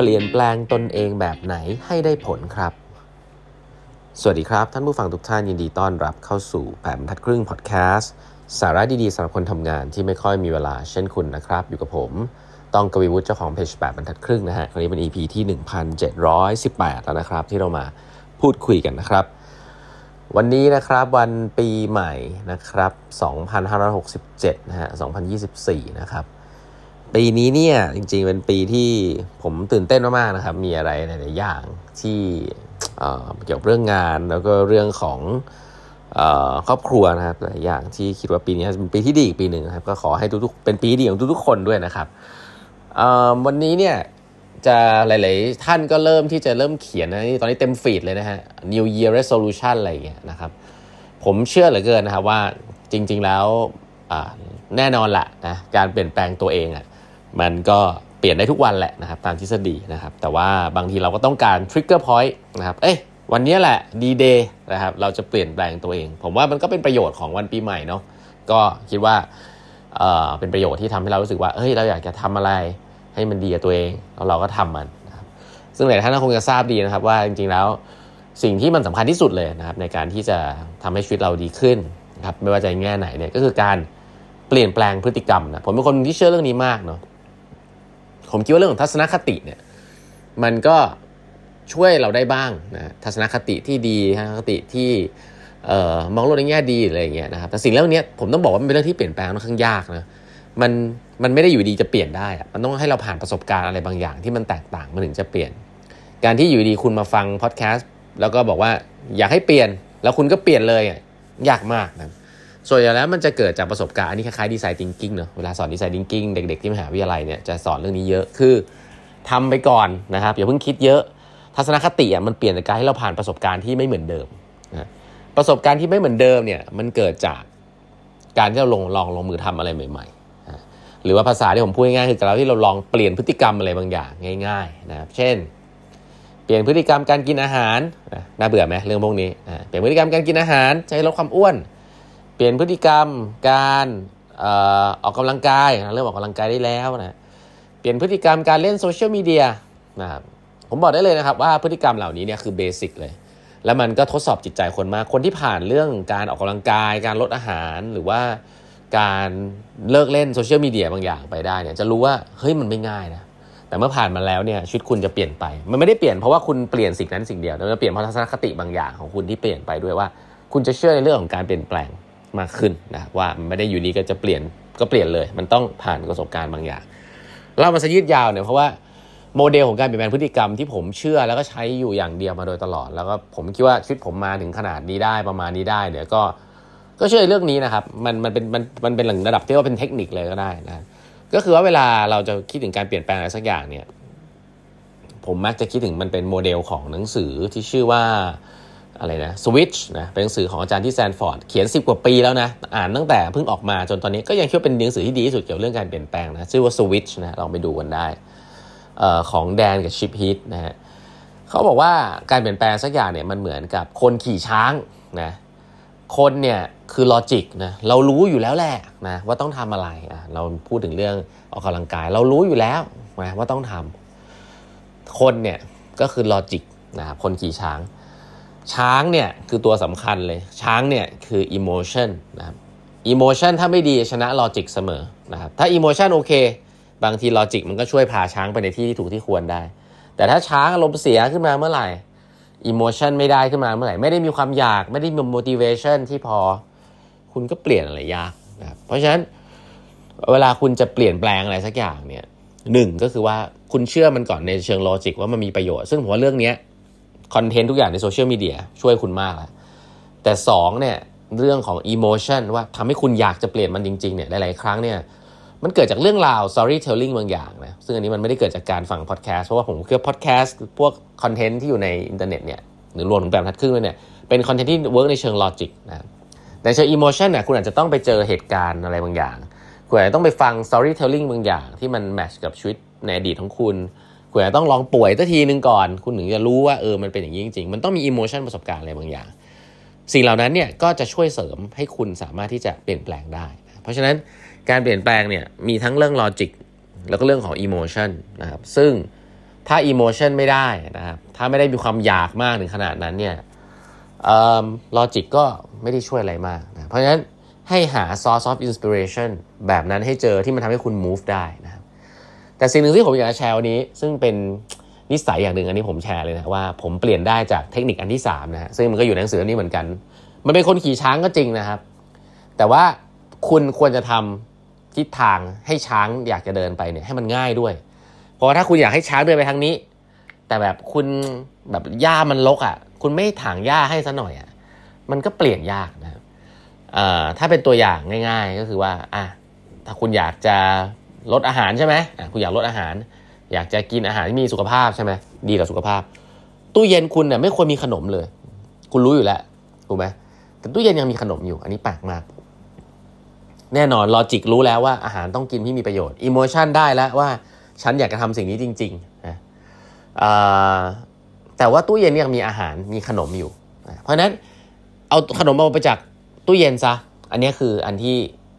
เปลี่ยนแปลงตนเองแบบไหนให้ได้ผลครับ สวัสดีครับ ท่านผู้ฟังทุกท่านยินดีต้อนรับเข้าสู่แปดบรรทัดครึ่งพอดแคสต์สาระดีๆสำหรับคนทำงานที่ไม่ค่อยมีเวลาเช่นคุณนะครับ อยู่กับผมต้องกวีวุฒิเจ้าของเพจแปดบรรทัดครึ่งนะฮะคราวนี้เป็น EP ที่ 1718 แล้วนะครับ ที่เรามาพูดคุยกันนะครับ วันนี้นะครับวันปีใหม่นะครับ 2567 นะฮะ 2024 นะครับ ปีนี้เนี่ยจริง ๆ เป็นปีที่ผมตื่นเต้นมากๆนะครับ มีอะไรหลายๆอย่างที่เกี่ยวกับเรื่องงานแล้วก็เรื่องของครอบครัวนะครับหลายอย่างที่คิดว่าปีนี้เป็นปีที่ดีอีกปีหนึ่งนะครับ ก็ขอให้ทุกๆเป็นปีดีของทุกๆคนด้วยนะครับวันนี้เนี่ยจะหลาย ๆ ท่านก็เริ่มที่จะเริ่มเขียนนะนี่ตอนนี้เต็มฟีดเลยนะฮะ New Year Resolution อะไรอย่างเงี้ยนะครับ ผมเชื่อเหลือเกินนะครับว่าจริง ๆ แล้วแน่นอนละนะการเปลี่ยนแปลงตัวเองอะ่ะ มันก็เปลี่ยนได้ทุกวันแหละนะครับตามทฤษฎีนะครับ แต่ว่าบางทีเราก็ต้องการ trigger point นะครับ เอ้ยวันนี้แหละดีเดย์นะครับ เราจะเปลี่ยนแปลงตัวเอง ผมว่ามันก็เป็นประโยชน์ของวันปีใหม่เนาะก็คิดว่าเออเป็นประโยชน์ที่ทำให้เรารู้สึกว่าเฮ้ยเราอยากจะทำอะไรให้มันดีกับตัวเองแล้วเราก็ทำมันนะครับซึ่งหลายท่านคงจะทราบดีนะครับ ว่าจริงๆแล้วสิ่งที่มันสำคัญที่สุดเลยนะครับ ในการที่จะทำให้ชีวิตเราดีขึ้นนะครับไม่ว่าจะแง่ไหนเนี่ยก็คือการเปลี่ยนแปลงพฤติกรรมนะผมเป็นคนที่เชื่อเรื่องนี้มากเนาะ ผมคิดว่าเรื่องของทัศนคติเนี่ยมันก็ช่วยเราได้บ้างนะทัศนคติที่ดีทัศนคติที่เอ่อมองโลกในแง่ดีอะไรอย่างเงี้ยนะครับแต่สิ่งเรื่องนี้ผมต้องบอกว่ามันเป็นเรื่องที่เปลี่ยนแปลงค่อนข้างยากนะมันมันไม่ได้อยู่ดีจะเปลี่ยนได้อะมันต้องให้เราผ่านประสบการณ์อะไรบางอย่างที่มันแตกต่างมันถึงจะเปลี่ยน การที่อยู่ดีคุณมาฟังพอดแคสต์แล้วก็บอกว่าอยากให้เปลี่ยนแล้วคุณก็เปลี่ยนเลยยากมากนะ ส่วนใหญ่แล้วมันจะเกิดจากประสบการณ์อันนี้คล้ายๆดีไซน์ทิงกิ้งเนอะเวลาสอนดีไซน์ทิงกิ้งเด็ก ๆ ที่มหาวิทยาลัยเนี่ยจะสอนเรื่องนี้เยอะคือทำไปก่อนนะครับอย่าเพิ่งคิดเยอะทัศนคติอะมันเปลี่ยนจากการให้เราผ่านประสบการณ์ที่ไม่เหมือนเดิมนะประสบการณ์ที่ไม่เหมือนเดิมเนี่ยมันเกิดจากการที่เราลงลองลงมือทำอะไรใหม่ๆ หรือว่าภาษาที่ผมพูดง่ายๆคือการที่เราลองเปลี่ยนพฤติกรรมอะไรบางอย่างง่าย ๆ นะครับเช่น เปลี่ยนพฤติกรรมการกินอาหารน่าเบื่อไหมเรื่องพวกนี้เปลี่ยนพฤติกรรมการกินอาหารจะให้ลดความอ้วน เปลี่ยนพฤติกรรมการออกกำลังกายเริ่มออกกำลังกายได้แล้วนะเปลี่ยนพฤติกรรมการเล่นโซเชียลมีเดียนะครับผมบอกได้เลยนะครับว่าพฤติกรรมเหล่านี้เนี่ยคือเบสิกเลย แล้วมันก็ทดสอบจิตใจคนมาก คนที่ผ่านเรื่องการออกกำลังกาย การลดอาหารหรือว่าการเลิกเล่นโซเชียลมีเดียบางอย่างไปได้เนี่ยจะรู้ว่าเฮ้ยมันไม่ง่ายนะแต่เมื่อผ่านมาแล้วเนี่ยชีวิตคุณจะเปลี่ยนไป มันไม่ได้เปลี่ยนเพราะว่าคุณเปลี่ยนสิ่งนั้นสิ่งเดียวแต่มันเปลี่ยนเพราะทัศนคติบางอย่างของคุณที่เปลี่ยนไปด้วยว่า คุณจะเชื่อในเรื่องของการเปลี่ยนแปลง มากขึ้นนะว่าไม่ได้อยู่ดีก็จะเปลี่ยนก็เปลี่ยนเลย มันต้องผ่านประสบการณ์บางอย่างเล่ามาซะยืดยาวเนี่ยเพราะว่าโมเดลของการเปลี่ยนแปลงพฤติกรรมที่ผมเชื่อแล้วก็ใช้อยู่อย่างเดียวมาโดยตลอด แล้วก็ผมคิดว่าชีวิตผมมาถึงขนาดนี้ได้ประมาณนี้ได้เนี่ยก็ก็เชื่อเรื่องนี้นะครับมันมันเป็นมันมันเป็นระดับที่ว่าเป็นเทคนิคเลยก็ได้นะก็คือว่าเวลาเราจะคิดถึงการเปลี่ยนแปลงอะไรสักอย่างเนี่ยผมมักจะคิดถึงมันเป็นโมเดลของหนังสือที่ชื่อว่า อะไรนะสวิตช์นะเป็นหนังสือของอาจารย์ที่แซนฟอร์ดเขียน 10 กว่าปีแล้วนะอ่านตั้งแต่เพิ่งออกมาจนตอนนี้ก็ยังคิดว่าเป็นหนังสือที่ดีที่สุดเกี่ยวกับเรื่องการเปลี่ยนแปลงนะชื่อว่าสวิตช์นะลองไปดูกันได้ของแดนกับชิปฮิตนะฮะเขาบอกว่าการเปลี่ยนแปลงสักอย่างเนี่ยมันเหมือนกับคนขี่ช้างนะคนเนี่ยคือ logic นะเรารู้อยู่แล้วแหละนะว่าต้องทำอะไรอะเราพูดถึงเรื่องออกกำลังกาย เรารู้อยู่แล้วนะว่าต้องทำคนเนี่ยก็คือ logic นะครับคนขี่ช้าง ช้างเนี่ยคือตัวสำคัญเลย ช้างเนี่ยคือ emotion นะครับ emotion ถ้าไม่ดีชนะ logic เสมอนะครับถ้า emotion โอเค บางที logic มันก็ช่วยพาช้างไปในที่ที่ถูกที่ควรได้ แต่ถ้าช้างอารมณ์เสียขึ้นมาเมื่อไหร่ emotion ไม่ได้ขึ้นมาเมื่อไหร่ ไม่ได้มีความอยากไม่ได้มี motivation ที่พอ คุณก็เปลี่ยนอะไรยากนะครับเพราะฉะนั้นเวลาคุณจะเปลี่ยนแปลงอะไรสักอย่างเนี่ยหนึ่งก็คือว่าคุณเชื่อมันก่อนในเชิง logic ว่ามันมีประโยชน์ ซึ่งผมว่าเรื่องนี้ คอนเทนต์ทุกอย่างในโซเชียลมีเดียช่วยคุณมากแล้วแต่2เนี่ยเรื่องของ emotion ว่าทำให้คุณอยากจะเปลี่ยนมันจริงๆเนี่ยหลายๆครั้งเนี่ยมันเกิดจากเรื่องราว storytelling บางอย่างนะซึ่งอันนี้มันไม่ได้เกิดจากการฟังพอดแคสต์เพราะว่าผมคิดว่าพอดแคสต์พวกคอนเทนต์ที่อยู่ในอินเทอร์เน็ตเนี่ยหรือรวมถึงแบบแปดครึ่งเลยเนี่ยเป็นคอนเทนต์ที่ work ในเชิง logic นะในเชิง emotion เนี่ยคุณอาจจะต้องไปเจอเหตุการณ์อะไรบางอย่าง คุณอาจจะต้องไปฟัง storytelling บางอย่างที่มัน match กับชีวิตในอดีตของคุณ คุณอาจจะต้องลองป่วยสักทีนึงก่อน คุณถึงจะรู้ว่าเออมันเป็นอย่างนี้จริงๆ มันต้องมี emotion ประสบการณ์อะไรบางอย่าง สิ่งเหล่านั้นเนี่ยก็จะช่วยเสริมให้คุณสามารถที่จะเปลี่ยนแปลงได้ เพราะฉะนั้นการเปลี่ยนแปลงเนี่ยมีทั้งเรื่อง logic แล้วก็เรื่องของ emotion นะครับซึ่งถ้า emotion ไม่ได้นะครับถ้าไม่ได้มีความอยากมากถึงขนาดนั้นเนี่ย logic ก็ไม่ได้ช่วยอะไรมากนะเพราะฉะนั้นให้หา source of inspiration แบบนั้นให้เจอที่มันทำให้คุณ move ได้นะ แต่สิ่งหนึ่งที่ผมอยากจะแชร์วันนี้ ซึ่งเป็นนิสัยอย่างหนึ่งอันนี้ผมแชร์เลยนะว่าผมเปลี่ยนได้จากเทคนิคอันที่3นะฮะซึ่งมันก็อยู่ในหนังสือนี้เหมือนกัน มันเป็นคนขี่ช้างก็จริงนะครับ แต่ว่าคุณควรจะทำทิศทางให้ช้างอยากจะเดินไปเนี่ยให้มันง่ายด้วย เพราะถ้าคุณอยากให้ช้างเดินไปทางนี้ แต่แบบคุณแบบหญ้ามันลกอะ่ะ คุณไม่ถางหญ้าให้ซะหน่อยอะ่ะมันก็เปลี่ยนยากนะครับถ้าเป็นตัวอย่างง่าย ๆ ก็คือว่าอะถ้าคุณอยากจะ ลดอาหารใช่ไหมคุณอยากลดอาหาร อยากจะกินอาหารที่มีสุขภาพใช่ไหมดีต่อสุขภาพ ตู้เย็นคุณเนี่ยไม่ควรมีขนมเลย คุณรู้อยู่แล้วถูกไหมแต่ตู้เย็นยังมีขนมอยู่ อันนี้แปลกมาก แน่นอน logic รู้แล้วว่าอาหารต้องกินที่มีประโยชน์ emotion ได้แล้วว่าฉันอยากจะทำสิ่งนี้จริงๆนะแต่ว่าตู้เย็นยังมีอาหารมีขนมอยู่ เพราะฉะนั้นเอาขนมเอาไปจากตู้เย็นซะ อันนี้คืออันที่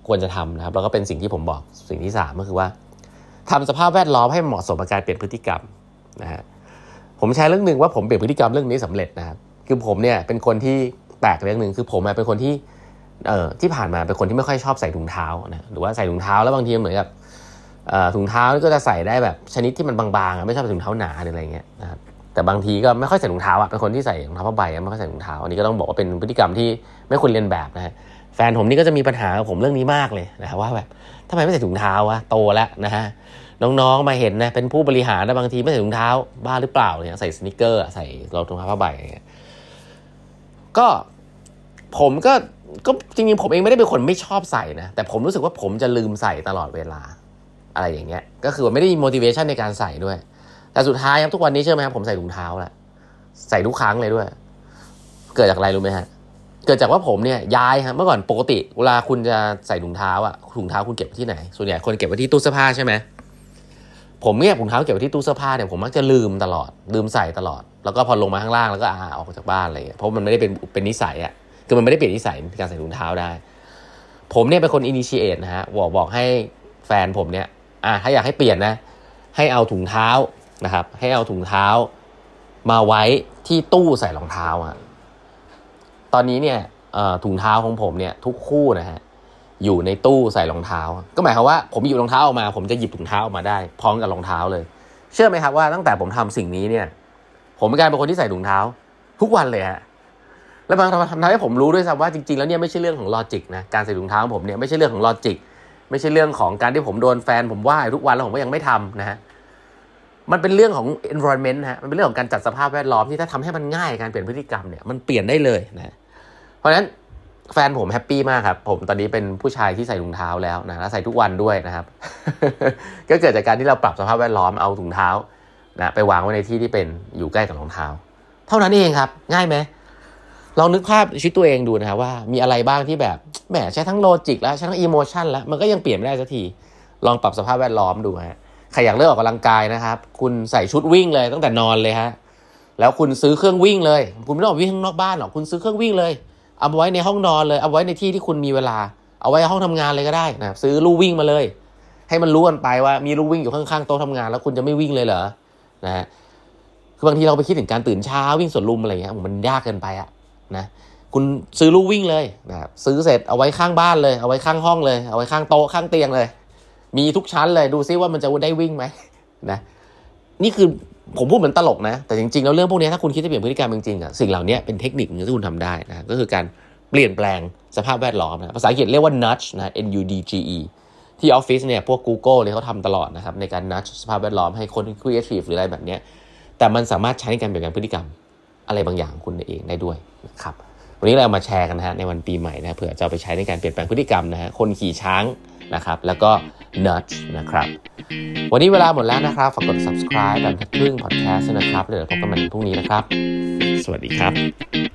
ควรจะทำนะครับ แล้วก็เป็นสิ่งที่ผมบอก สิ่งที่สามก็คือว่าทำสภาพแวดล้อมให้เหมาะสมกับการเปลี่ยนพฤติกรรมนะฮะผมแชร์เรื่องหนึ่งว่าผมเปลี่ยนพฤติกรรมเรื่องนี้สำเร็จนะครับคือผมเนี่ยเป็นคนที่แปลกเรื่องหนึ่งคือผมเป็นคนที่เอ่อที่ผ่านมาเป็นคนที่ไม่ค่อยชอบใส่ถุงเท้านะหรือว่าใส่ถุงเท้าแล้วบางทีเหมือนกับถุงเท้าก็จะใส่ได้แบบชนิดที่มันบางๆไม่ชอบใส่ถุงเท้าหนาหรืออะไรเงี้ยนะครับแต่บางทีก็ไม่ค่อยใส่ถุงเท้าอะเป็นคนที่ใส่ถุงเท้าผ้าใบไม่ค่อยใส่ถุงเท้าอันนี้ก็ต้องบอกว่าเป็นพฤติกรรมที่ไม่ควรเรียนแบบนะฮะ ฟนผมนี่ก็จะมีปัญหากับผมเรื่องนี้มากเลยนะว่าแบบทำไมไม่ใส่ถุงเท้าวะโตแล้วนะฮะน้องๆมาเห็นนะเป็นผู้บริหารนะบางทีไม่ใส่ถุงเท้าบ้าหรือเปล่าเนี่ยใส่สนิเกอร์ใส่รองเท้าผ้าใบก็ผมก็ก็จริงๆผมเองไม่ได้เป็นคนไม่ชอบใส่นะแต่ผมรู้สึกว่าผมจะลืมใส่ตลอดเวลาอะไรอย่างเงี้ย ก็คือว่าไม่ได้มี motivation ในการใส่ด้วย แต่สุดท้ายครับทุกวันนี้เชื่อไหมครับผมใส่ถุงเท้าแหละใส่ทุกครั้งเลยด้วย เกิดจากอะไรรู้ไหมฮะ เกิดจากว่าผมเนี่ยย้ายครับเมื่อก่อนปกติเวลาคุณจะใส่ถุงเท้าอะถุงเท้าคุณเก็บไว้ที่ไหน ส่วนใหญ่คนเก็บไว้ที่ตู้เสื้อผ้าใช่ไหมผมเนี่ยถุงเท้าเก็บไว้ที่ตู้เสื้อผ้าเนี่ยผมมักจะลืมตลอด ลืมใส่ตลอด แล้วก็พอลงมาข้างล่างแล้วก็อาออกจากบ้านอะไรเงี้ยเพราะมันไม่ได้เป็นเป็นนิสัยอะคือมันไม่ได้เปลี่ยนนิสัยในการใส่ถุงเท้าได้ ผมเนี่ยเป็นคนอินิชิเอตนะฮะบอกบอกให้แฟนผมเนี่ยอ่าถ้าอยากให้เปลี่ยนนะ ให้เอาถุงเท้านะครับ ให้เอาถุงเท้ามาไว้ที่ตู้ใส่รองเท้าอะ ตอนนี้เนี่ยถุงเท้าของผมเนี่ยทุกคู่นะฮะอยู่ในตู้ใส่รองเท้า ก็หมายความว่าผมหยิบรองเท้าออกมา ผมจะหยิบถุงเท้าออกมาได้ พร้อมกับรองเท้าเลย เชื่อไหมครับว่าตั้งแต่ผมทำสิ่งนี้เนี่ย ผมกลายเป็นคนที่ใส่ถุงเท้า ทุกวันเลยฮะแล้วมันทำให้ผมรู้ด้วยซ้ำว่าจริงๆแล้วเนี่ยไม่ใช่เรื่องของลอจิกนะการใส่ถุงเท้าของผมเนี่ยไม่ใช่เรื่องของลอจิกไม่ใช่เรื่องของการที่ผมโดนแฟนผมว่าทุกวันแล้วผมก็ยังไม่ทำนะฮะ มันเป็นเรื่องของ environment ฮะ มันเป็นเรื่องของการจัดสภาพแวดล้อมที่ถ้าทำให้มันง่ายการเปลี่ยนพฤติกรรมเนี่ยมันเปลี่ยนได้เลยนะ เพราะฉะนั้นแฟนผมแฮปปี้มากครับ ผมตอนนี้เป็นผู้ชายที่ใส่ถุงเท้าแล้วนะ และใส่ทุกวันด้วยนะครับ ก็เกิดจากการที่เราปรับสภาพแวดล้อมเอาถุงเท้านะไปวางไว้ในที่ที่เป็นอยู่ใกล้กับรองเท้า เท่านั้นเองครับ ง่ายไหมลองนึกภาพชีวิตตัวเองดูนะครับว่ามีอะไรบ้างที่แบบแหมใช้ทั้ง logic แล้วใช้ทั้ง emotion แล้วมันก็ยังเปลี่ยนไม่ได้สักทีลองปรับสภาพแวดล้อมดูฮะ ใครอยากเลิกออกกำลังกายนะครับ คุณใส่ชุดวิ่งเลยตั้งแต่นอนเลยฮะแล้วคุณซื้อเครื่องวิ่งเลย คุณไม่ต้องออกวิ่งข้างนอกบ้านหรอกคุณซื้อเครื่องวิ่งเลย เอาไว้ในห้องนอนเลย เอาไว้ในที่ที่คุณมีเวลา เอาไว้ห้องทำงานเลยก็ได้นะซื้อลู่วิ่งมาเลย ให้มันรู้กันไปว่ามีลู่วิ่งอยู่ข้างๆโต๊ะทำงาน แล้วคุณจะไม่วิ่งเลยเหรอนะฮะคือบางทีเราไปคิดถึงการตื่นเช้าวิ่งสวนลุมอะไรเงี้ยมันยากเกินไปอะนะคุณซื้อลู่วิ่งเลยนะครับซื้อเสร็จเอาไว้ข้างบ้านเลย เอาไว้ข้างห้องเลย เอาไว้ข้างโต๊ะข้างเตียงเลย มีทุกชั้นเลยดูซิว่ามันจะได้วิ่งไหมนะนี่คือผมพูดเหมือนตลกนะ แต่จริงๆแล้วเรื่องพวกนี้ถ้าคุณคิดจะเปลี่ยนพฤติกรรมจริงๆอะสิ่งเหล่านี้เป็นเทคนิคนึงที่คุณทำได้นะก็คือการเปลี่ยนแปลงสภาพแวดล้อมนะภาษาอังกฤษเรียกว่า nudge นะ n u d g e ที่ออฟฟิศเนี่ยพวก Google เนี่ยเขาทำตลอดนะครับในการ nudge สภาพแวดล้อมให้คน creative หรืออะไรแบบนี้แต่มันสามารถใช้ในการเปลี่ยนแปลงพฤติกรรมอะไรบางอย่างคุณเองได้ด้วยนะครับวันนี้เรามาแชร์กันนะฮะในวันปีใหม่นะเผื่อจะไปใช้ในการเปลี่ยนแปลงพฤติกรรมนะฮะคนขี่ช้าง นะครับ แล้วก็ nudge นะครับ วันนี้เวลาหมดแล้วนะครับ ฝากกด subscribe แบบครึ่ง podcast นะครับ เดี๋ยวพบกันใหม่พรุ่งนี้นะครับ สวัสดีครับ